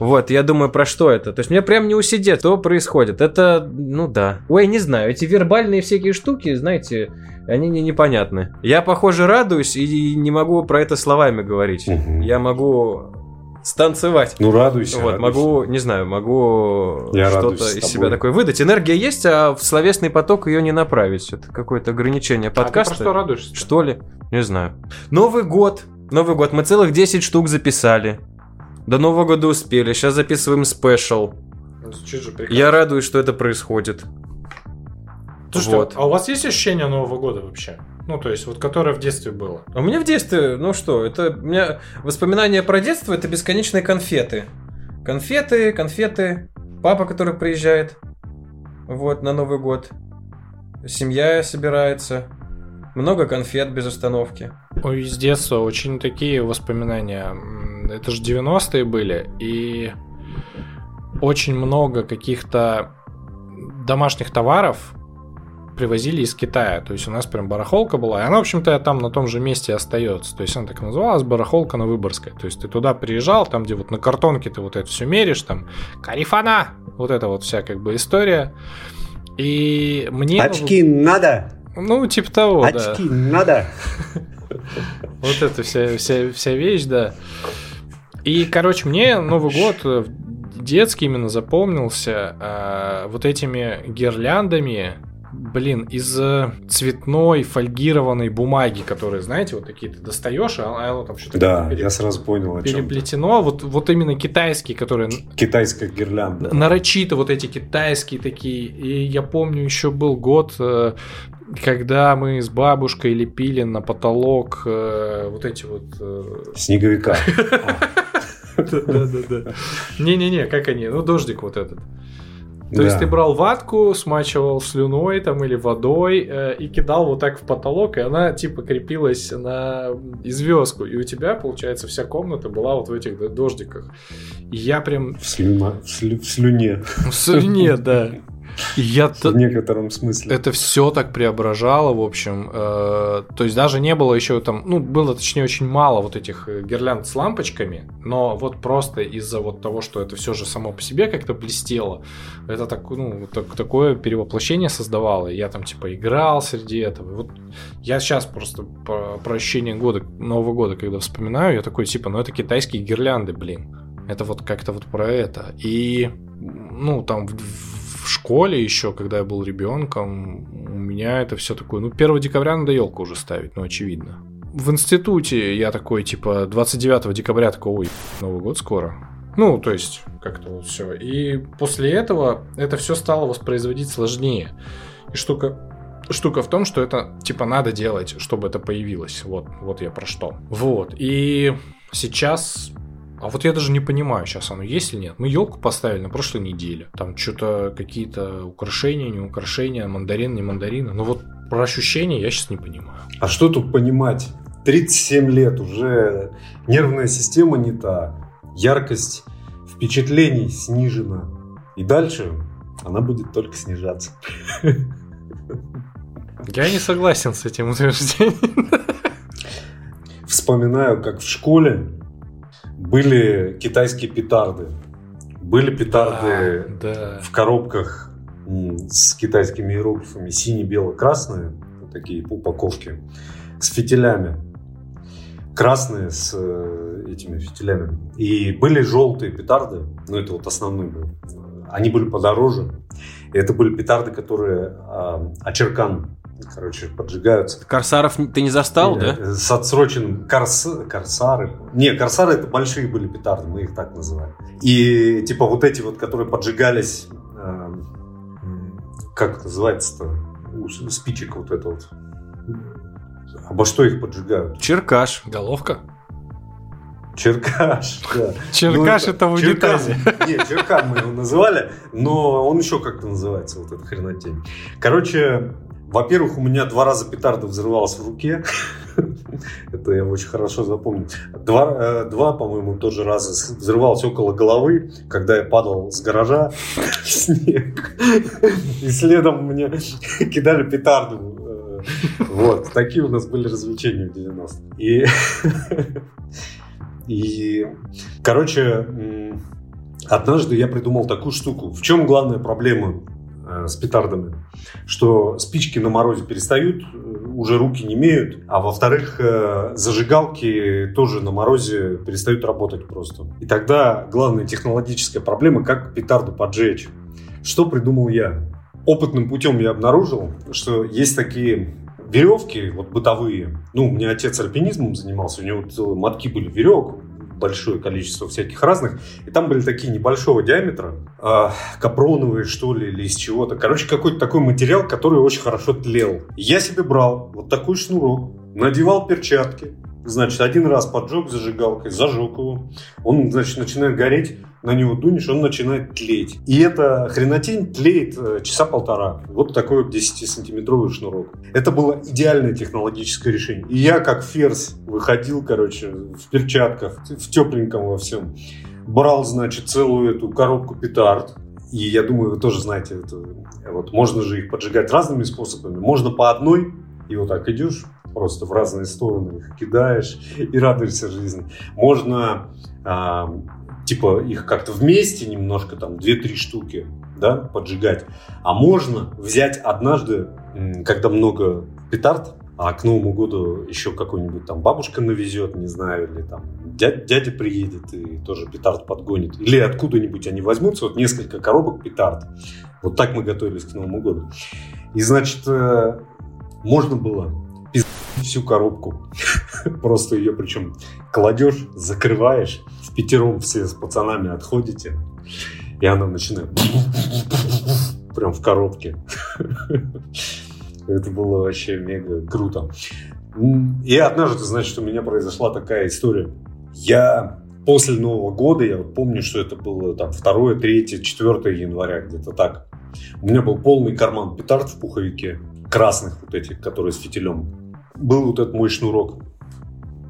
Вот, я думаю, про что это? То есть мне прям не усидеть, что происходит. Это, ну да. Ой, не знаю, эти вербальные всякие штуки, знаете, они мне непонятны. Я, похоже, радуюсь и не могу про это словами говорить. Мгм. Я могу станцевать. Ну, радуйся. Вот, радуйся. могу, не знаю, могу Я что-то из себя такое выдать. Энергия есть, а в словесный поток ее не направить. Это какое-то ограничение А ты про подкаста. что радуешься? Что ли? Не знаю. Новый год. Новый год. Мы целых 10 штук записали. До Нового года успели. Сейчас записываем спешл. Прекрасно. Я радуюсь, что это происходит. Слушайте, Вот. а у вас есть ощущение Нового года вообще? Ну, то есть, вот которое в детстве было. А У меня в детстве, ну что, это у меня воспоминания про детство это бесконечные конфеты. Конфеты, конфеты. Папа, который приезжает вот на Новый год. Семья собирается. Много конфет без остановки. Ой, из детства очень такие воспоминания. Это же 90-е были, и очень много каких-то домашних товаров привозили из Китая. То есть у нас прям барахолка была, и она, в общем-то, там на том же месте остается. То есть она так и называлась, барахолка на Выборгской. То есть ты туда приезжал, там, где вот на картонке ты вот это все меришь, там, карифана, вот это вот вся как бы история. И мне... Очки надо! Ну, типа того, да. Очки надо! Вот это вся, вся, вся вещь, да. И, короче, мне Новый год э, детский именно запомнился а, вот этими гирляндами, блин, из э, цветной фольгированной бумаги, которые, знаете, вот такие ты достаешь, а оно там что-то Да, я сразу понял, о чем. переплетено. Вот, вот именно китайские, которые Китайская гирлянда. нарочито вот эти китайские такие. И я помню, еще был год, э, когда мы с бабушкой лепили на потолок э, вот эти вот... э, Снеговика. Да-да-да. Не-не-не, как они? Ну, дождик вот этот. То Да. есть ты брал ватку, смачивал слюной там или водой э, и кидал вот так в потолок, и она типа крепилась на звездку. И у тебя, получается, вся комната была вот в этих да, дождиках. И я прям В, слюна- в слю- в слюне. в слюне, да. Я В некотором смысле. это все так преображало, в общем. Э, то есть даже не было еще там, ну, было точнее очень мало вот этих э, гирлянд с лампочками, но вот просто из-за вот того, что это все же само по себе как-то блестело, это так, ну, так- такое перевоплощение создавало. Я там типа играл среди этого. И Вот я сейчас просто по, про ощущение года, Нового года, когда вспоминаю, я такой типа, ну это китайские гирлянды, блин. Это вот как-то вот про это. И, ну, там в, в школе еще, когда я был ребенком, у меня это все такое, ну, 1 декабря надо елку уже ставить, ну, очевидно. В институте я такой, типа, 29 декабря такой, ой, Новый год скоро. Ну, то есть, как-то вот все. И после этого это все стало воспроизводить сложнее. И штука, штука в том, что это, типа, надо делать, чтобы это появилось. Вот, вот я про что. Вот. И сейчас а вот я даже не понимаю, сейчас оно есть или нет. Мы елку поставили на прошлой неделе. Там что-то какие-то украшения, не украшения, мандарин, не мандарины. Но вот про ощущения я сейчас не понимаю. А что тут понимать? 37 лет уже нервная система не та, яркость впечатлений снижена. И дальше она будет только снижаться. Я не согласен с этим утверждением. Вспоминаю, как в школе были китайские петарды. Были петарды Да. в коробках с китайскими иероглифами сине-бело-красные, вот такие упаковки, с фитилями. Красные с э, этими фитилями. И были желтые петарды, ну это вот основной был. Они были подороже. И это были петарды, которые а, очеркан, короче, поджигаются. Корсаров ты не застал, да? Э, С отсроченным корс... корсары. Не, корсары это большие были петарды, мы их так называем. И типа вот эти вот, которые поджигались, э, как это называется-то, У спичек вот это вот. Обо что их поджигают? Черкаш. Головка? Черкаш, да. Черкаш Ну, это в унитазе. Не, черкан мы его называли, но он еще как-то называется, вот эта хренотень. Короче, во-первых, у меня два раза петарда взрывалась в руке. Это я очень хорошо запомнил. Два, э, два по-моему, тоже раза взрывалось около головы, когда я падал с гаража в снег. И следом мне кидали петарду. Э, Вот, такие у нас были развлечения в 90-х. И и, короче, однажды я придумал такую штуку. В чем главная проблема с петардами? Что спички на морозе перестают э, уже руки не имеют, а во-вторых, э, зажигалки тоже на морозе перестают работать просто. И тогда главная технологическая проблема, как петарду поджечь. Что придумал я? Опытным путем я обнаружил, что есть такие веревки, вот бытовые. Ну, у меня отец альпинизмом занимался, у него мотки были веревок, большое количество всяких разных. И там были такие небольшого диаметра, э, капроновые, что ли, или из чего-то. Короче, какой-то такой материал, который очень хорошо тлел. Я себе брал вот такой шнурок, надевал перчатки, Значит, один раз поджег зажигалкой, зажег его. Он, значит, начинает гореть, на него дунешь, он начинает тлеть. И эта хренотень тлеет э, часа полтора. Вот такой вот 10-сантиметровый шнурок. Это было идеальное технологическое решение. И я, как ферзь, выходил, короче, в перчатках, в тепленьком во всем. Брал, значит, целую эту коробку петард. И я думаю, вы тоже знаете, это, вот можно же их поджигать разными способами. Можно по одной, и вот так идешь, просто в разные стороны их кидаешь и радуешься жизни. Можно а, типа их как-то вместе немножко, там, 2-3 штуки, да, поджигать. А можно взять однажды, когда много петард, а к Новому году еще какой-нибудь там бабушка навезет, не знаю, или там дядя, дядя приедет и тоже петард подгонит. Или откуда-нибудь они возьмутся, вот несколько коробок петард. Вот так мы готовились к Новому году. И, значит, э, можно было всю коробку. Просто ее причем кладешь, закрываешь, в пятером все с пацанами отходите, и она начинает прям в коробке. Это было вообще мега круто. И однажды, значит, у меня произошла такая история. Я после Нового года, я помню, что это было там 2, 3, 4 января, где-то так. У меня был полный карман петард в пуховике, красных вот этих, которые с фитилем был вот этот мой шнурок.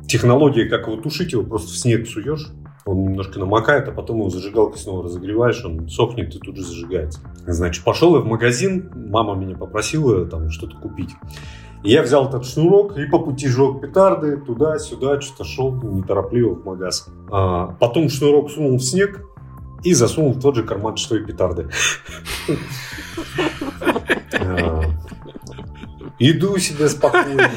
Технология, как его тушить, его просто в снег суешь, он немножко намокает, а потом его зажигалкой снова разогреваешь, он сохнет и тут же зажигается. Значит, пошел я в магазин, мама меня попросила там что-то купить. И я взял этот шнурок и по пути жег петарды туда-сюда, что-то шел неторопливо в магаз. А, потом шнурок сунул в снег и засунул в тот же карман, что и петарды. Иду себе спокойно,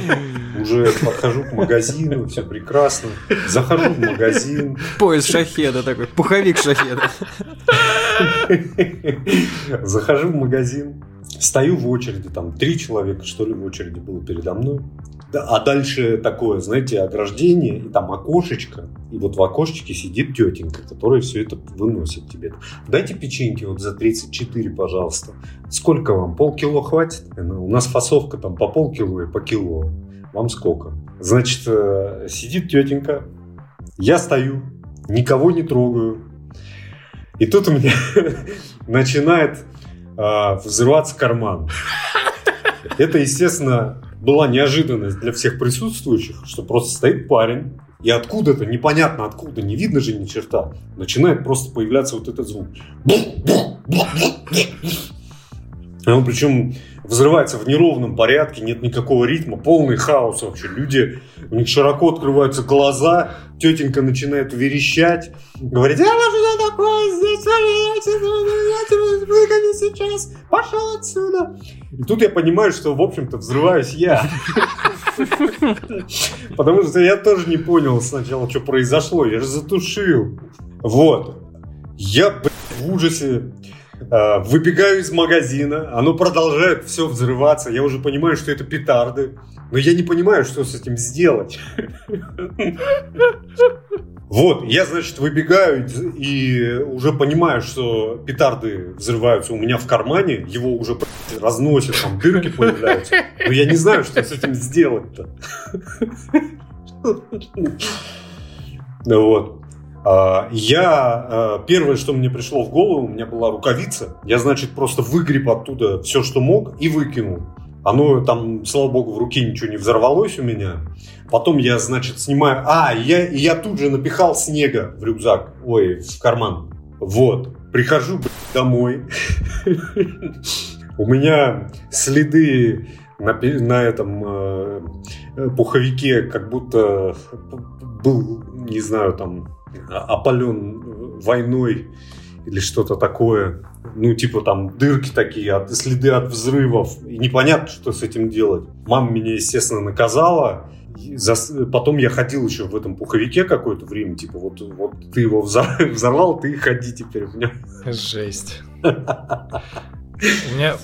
уже подхожу к магазину, все прекрасно. Захожу в магазин. Поезд шахеда такой, пуховик шахеда. Захожу в магазин, стою в очереди, там три человека, что ли, в очереди было передо мной. А дальше такое, знаете, ограждение, и там окошечко, и вот в окошечке сидит тетенька, которая все это выносит тебе. Дайте печеньки вот за 34, пожалуйста. Сколько вам? Полкило хватит? Ну, у нас фасовка там по полкило и по кило. Вам сколько? Значит, э, сидит тетенька, я стою, никого не трогаю. И тут у меня начинает э, взрываться карман. Это, естественно, была неожиданность для всех присутствующих, что просто стоит парень, и откуда-то, непонятно откуда, не видно же ни черта, начинает просто появляться вот этот звук. И он причем взрывается в неровном порядке, нет никакого ритма, полный хаос вообще. Люди, у них широко открываются глаза, тетенька начинает верещать, говорит, я что такое здесь, выгоню сейчас, пошел отсюда. И тут я понимаю, что, в общем-то, взрываюсь я. Потому что я тоже не понял сначала, что произошло, я же затушил. Вот. Я, блядь, в ужасе выбегаю из магазина, оно продолжает все взрываться. Я уже понимаю, что это петарды, но я не понимаю, что с этим сделать. Вот, я, значит, выбегаю и уже понимаю, что петарды взрываются у меня в кармане, его уже разносят, там дырки появляются. Но я не знаю, что с этим сделать-то. Вот. А, я, а, первое, что мне пришло в голову, у меня была рукавица. Я, значит, просто выгреб оттуда все, что мог, и выкинул. Оно там, слава богу, в руке ничего не взорвалось у меня. Потом я, значит, снимаю... А, я, я тут же напихал снега в рюкзак. Ой, в карман. Вот. Прихожу домой. У меня следы на, на этом э, пуховике, как будто был, не знаю, там опален войной или что-то такое. ну, типа там дырки такие, от, следы от взрывов, и непонятно, что с этим делать. Мама меня, естественно, наказала, за, потом я ходил еще в этом пуховике какое-то время, типа вот, вот ты его взор, взорвал, ты ходи теперь в нем. Жесть. У меня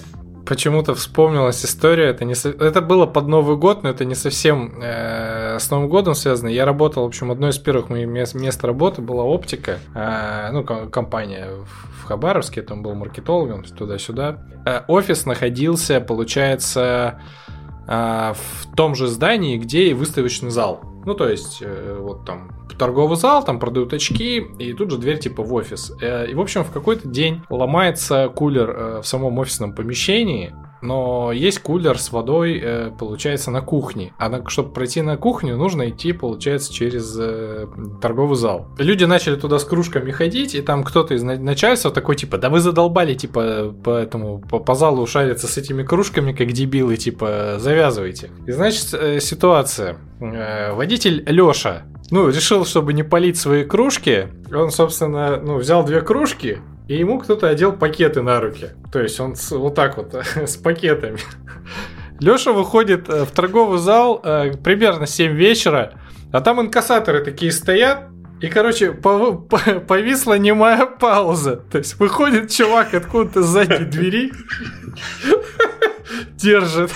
почему-то вспомнилась история. Это, не, это было под Новый год, но это не совсем э, с Новым годом связано. Я работал, в общем, одно из первых моих мест, мест работы была оптика, э, ну, компания в Хабаровске, там был маркетологом, туда-сюда. Э, офис находился, получается, э, в том же здании, где и выставочный зал. Ну, то есть, э, вот там торговый зал, там продают очки, и тут же дверь типа в офис. Э, и, в общем, в какой-то день ломается кулер э, в самом офисном помещении, но есть кулер с водой, э, получается, на кухне. А на, чтобы пройти на кухню, нужно идти, получается, через э, торговый зал. Люди начали туда с кружками ходить, и там кто-то из начальства такой, типа, да вы задолбали, типа, по этому, по, по залу шариться с этими кружками, как дебилы, типа, завязывайте. И, значит, э, ситуация. Э, водитель Лёша, ну, решил, чтобы не полить свои кружки, он, собственно, ну, взял две кружки, и ему кто-то одел пакеты на руки. То есть он с, вот так вот, с пакетами. Леша выходит э, в торговый зал э, примерно 7 вечера, а там инкассаторы такие стоят, и, короче, повисла немая пауза. То есть выходит чувак откуда-то с задней двери, держит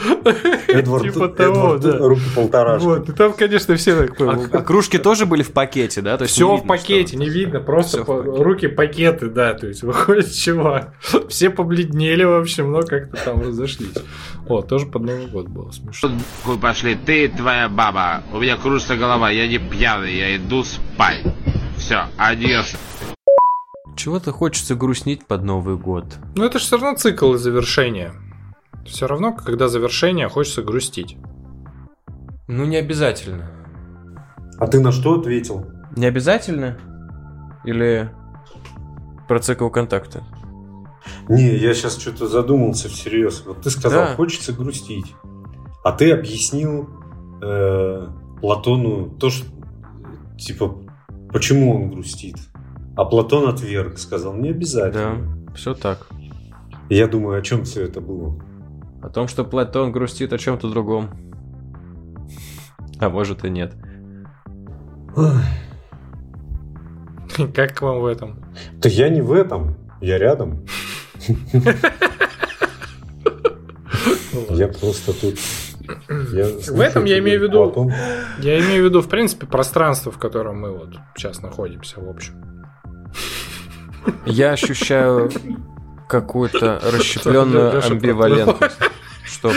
Эдвард, типа того, Эдвард, да. Руки полтора. Вот, и там, конечно, все так... А, а кружки тоже были в пакете, да? То есть все в пакете, не видно, просто по, руки пакеты, да, то есть выходит чувак. Все побледнели, в общем, но как-то там разошлись. О, тоже под Новый год было смешно. Хуй пошли, ты твоя баба, у меня кружится голова, я не пьяный, я иду спать. Все, адьос. Чего-то хочется грустнить под Новый год. Ну это же все равно цикл и завершение. Все равно, когда завершение, хочется грустить. Ну, не обязательно. А ты на что ответил? Не обязательно? Или про цикл контакта? Не, я сейчас что-то задумался всерьез. Вот ты сказал, да. хочется грустить. А ты объяснил э, Платону то, что типа, почему он грустит. А Платон отверг, сказал, не обязательно. Да, все так. Я думаю, о чем все это было. О том, что Платон грустит о чем-то другом. А может и нет. Как к вам в этом? Да я не в этом, я рядом. Я просто тут... в этом я имею в виду... Я имею в виду, в принципе, пространство, в котором мы вот сейчас находимся, в общем. Я ощущаю какую-то расщепленную амбивалентность. Что?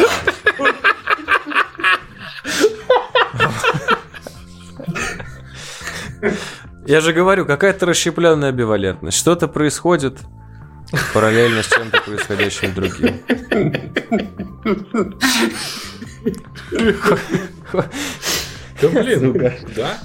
Я же говорю, какая-то расщепленная амбивалентность. Что-то происходит параллельно с чем-то происходящим другим. Да блин, да.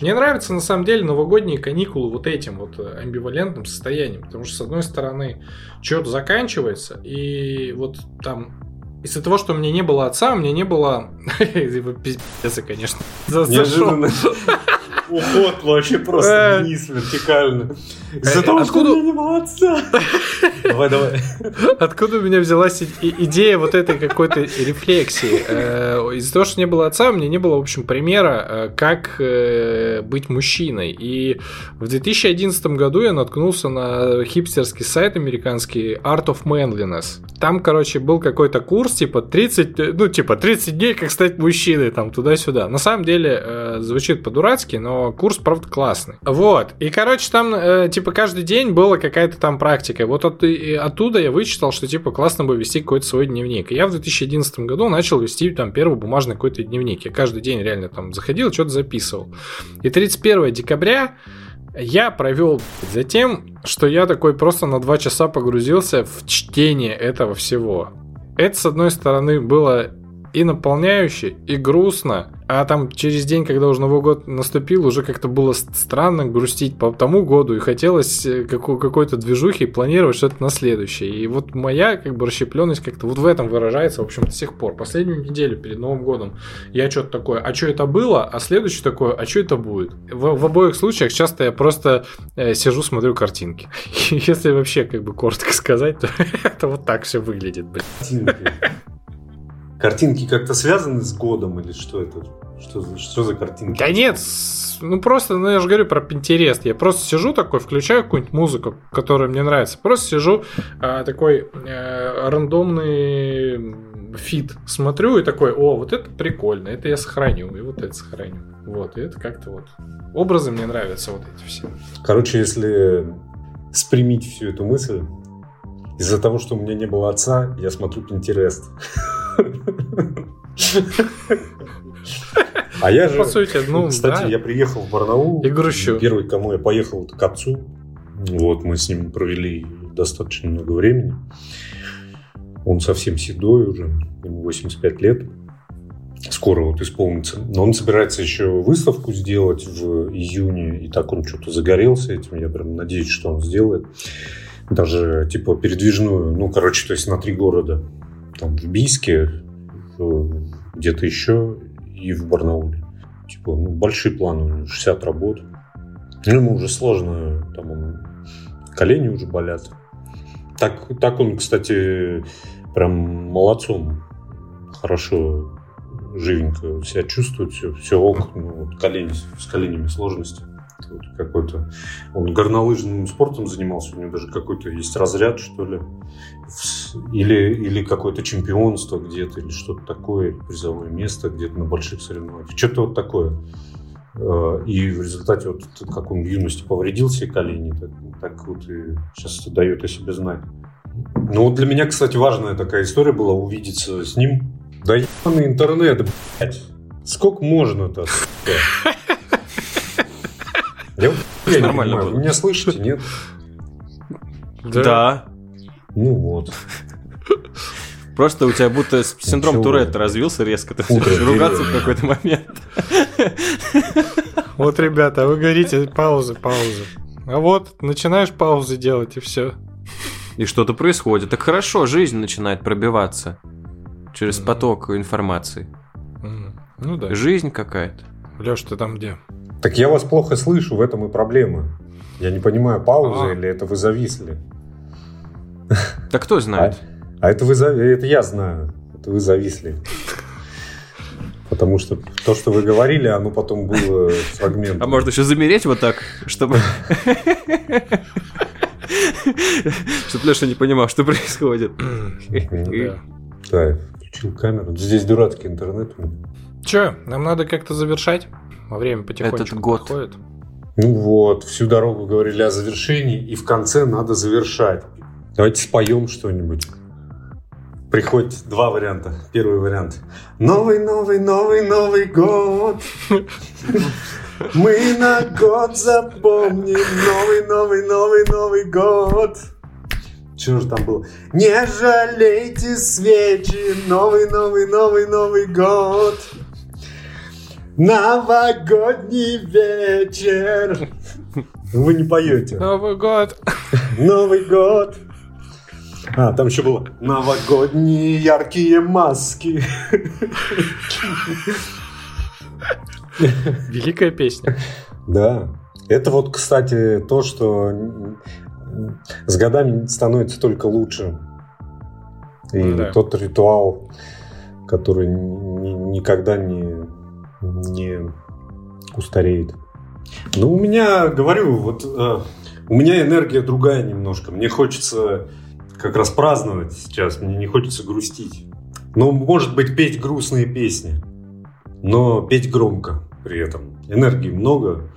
Мне нравятся на самом деле новогодние каникулы вот этим вот э, амбивалентным состоянием, потому что с одной стороны что-то заканчивается, и вот там из-за того, что у меня не было отца, у меня не было... Пиздец, конечно. Неожиданно. Уход вообще просто э. вниз вертикально. Из-за того, что у меня не было отца. Давай, давай. Откуда у меня взялась идея вот этой какой-то рефлексии? Э, из-за того, что не было отца, у меня не было, в общем, примера, э, как быть мужчиной. И в 2011 году я наткнулся на хипстерский сайт американский Art of Manliness. Там, короче, был какой-то курс, типа 30, ну, типа 30 дней, как стать мужчиной, там, туда-сюда. На самом деле, звучит по-дурацки, но курс, правда, классный. Вот. И, короче, там, э, типа, каждый день была какая-то там практика. Вот от, оттуда я вычитал, что, типа, классно бы вести какой-то свой дневник. И я в 2011 году начал вести там первый бумажный какой-то дневник. Я каждый день реально там заходил, что-то записывал. И 31 декабря я провел за тем, что я такой просто на два часа погрузился в чтение этого всего. Это, с одной стороны, было и наполняюще, и грустно, А там через день, когда уже Новый год наступил, уже как-то было странно грустить по тому году, и хотелось э, како- какой-то движухи планировать что-то на следующее. И вот моя как бы расщепленность как-то вот в этом выражается, в общем, до сих пор. Последнюю неделю перед Новым годом я что-то такое, а что это было, а следующее такое, а что это будет? В, в обоих случаях часто я просто э, сижу, смотрю картинки. Если вообще как бы коротко сказать, то это вот так все выглядит, блин. Картинки. Как-то связаны с годом или что это? Что за, что за картинки? Да нет, ну просто, ну я же говорю про Pinterest. Я просто сижу такой, включаю какую-нибудь музыку, которая мне нравится. Просто сижу, а, такой э, рандомный фит смотрю и такой, о, вот это прикольно, это я сохраню, и вот это сохраню. Вот, и это как-то вот. Образы мне нравятся вот эти все. Короче, если спрямить всю эту мысль, из-за того, что у меня не было отца, я смотрю Pinterest. А я же, По сути, ну, кстати, да. я приехал в Барнаул. И грущу. Первый, кому я поехал, это к отцу. Вот, мы с ним провели достаточно много времени. Он совсем седой уже, ему 85 лет. Скоро вот исполнится. Но он собирается еще выставку сделать в июне, и так он что-то загорелся этим. Я прям надеюсь, что он сделает. Даже типа передвижную, ну, короче, то есть на три города. Там в Бийске, где-то еще и в Барнауле. Типа, ну, большие планы, у него 60 работ. Ну, ему уже сложно, там он, колени уже болят. Так, так он, кстати, прям молодцом. Хорошо, живенько себя чувствует, все, все ок. Ну, вот колени, с коленями сложности. Вот какой-то. Он горнолыжным спортом занимался, у него даже какой-то есть разряд, что ли. Или, или какое-то чемпионство где-то, или что-то такое, призовое место где-то на больших соревнованиях. Что-то вот такое. Э, И в результате, вот как он в юности повредил себе колени, так, так вот и сейчас дает о себе знать. Ну вот для меня, кстати, важная такая история была увидеться с ним. Да ебаный интернет, блядь. Сколько можно-то, сука? Я, Нормально понимаю, было. меня слышите, нет? Да. Ну вот. Просто у тебя будто с- синдром Ничего. Туретта развился резко. Ты Утро ругаться в какой-то момент. Вот, ребята, вы говорите паузы, паузы. А вот, начинаешь паузы делать, и все. И что-то происходит. Так хорошо, жизнь начинает пробиваться через поток информации. Ну да. Жизнь какая-то. Леш, ты там где? Так я вас плохо слышу, в этом и проблема. Я не понимаю, пауза А. или это вы зависли? Так кто знает? А это вы за- это я знаю. Это вы зависли. Потому что то, что вы говорили, оно потом было фрагментом. А может еще замереть вот так, чтобы... Чтобы Леша не понимал, что происходит. Да. Да, включил камеру. Здесь дурацкий интернет. Че, нам надо как-то завершать? Во время потихонечку Этот год. подходит. Ну вот, всю дорогу говорили о завершении, и в конце надо завершать. Давайте споем что-нибудь. Приходит два варианта. Первый вариант. Новый, новый, новый, новый год. Мы на год запомним. Новый, новый, новый, новый год. Что же там было? Не жалейте свечи. Новый, новый, новый, новый год. Новогодний вечер. Ну, Вы не поете. Новый год. Новый год. А, там еще было новогодние яркие маски. Великая песня. Да. Это вот, кстати, то, что с годами становится только лучше. И Да. тот ритуал, который ни- никогда не, не устареет. Ну, у меня, говорю, вот э, у меня энергия другая немножко. Мне хочется как раз праздновать сейчас, мне не хочется грустить. Ну, может быть, петь грустные песни, но петь громко при этом. Энергии много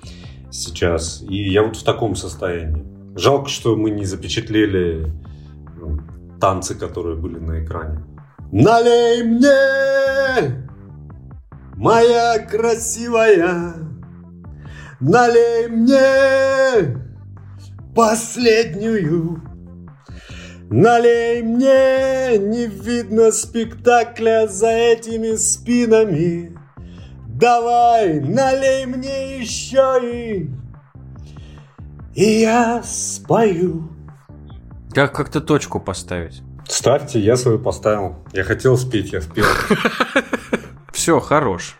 сейчас, и я вот в таком состоянии. Жалко, что мы не запечатлели танцы, которые были на экране. Налей мне, моя красивая, налей мне последнюю. Налей мне, не видно спектакля за этими спинами. давай, налей мне еще и... И я спою. Как как-то точку поставить. Ставьте, я свою поставил. Я хотел спеть, я спел. Все, хорош.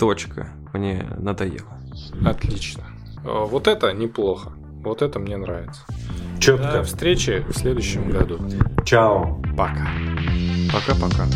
Точка. Мне надоело. Отлично. Э, Вот это неплохо. Вот это мне нравится. До Четко. встречи в следующем году. Чао. Пока. Пока-пока.